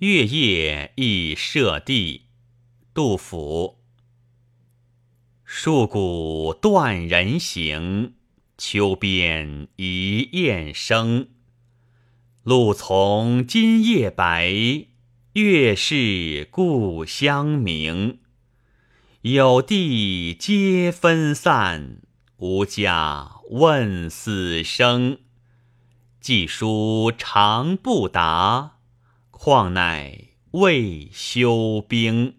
月夜忆舍弟，杜甫。戍鼓断人行，秋边一雁声。露从今夜白，月是故乡明。有地皆分散，无家问死生。寄书长不达，况乃未休兵。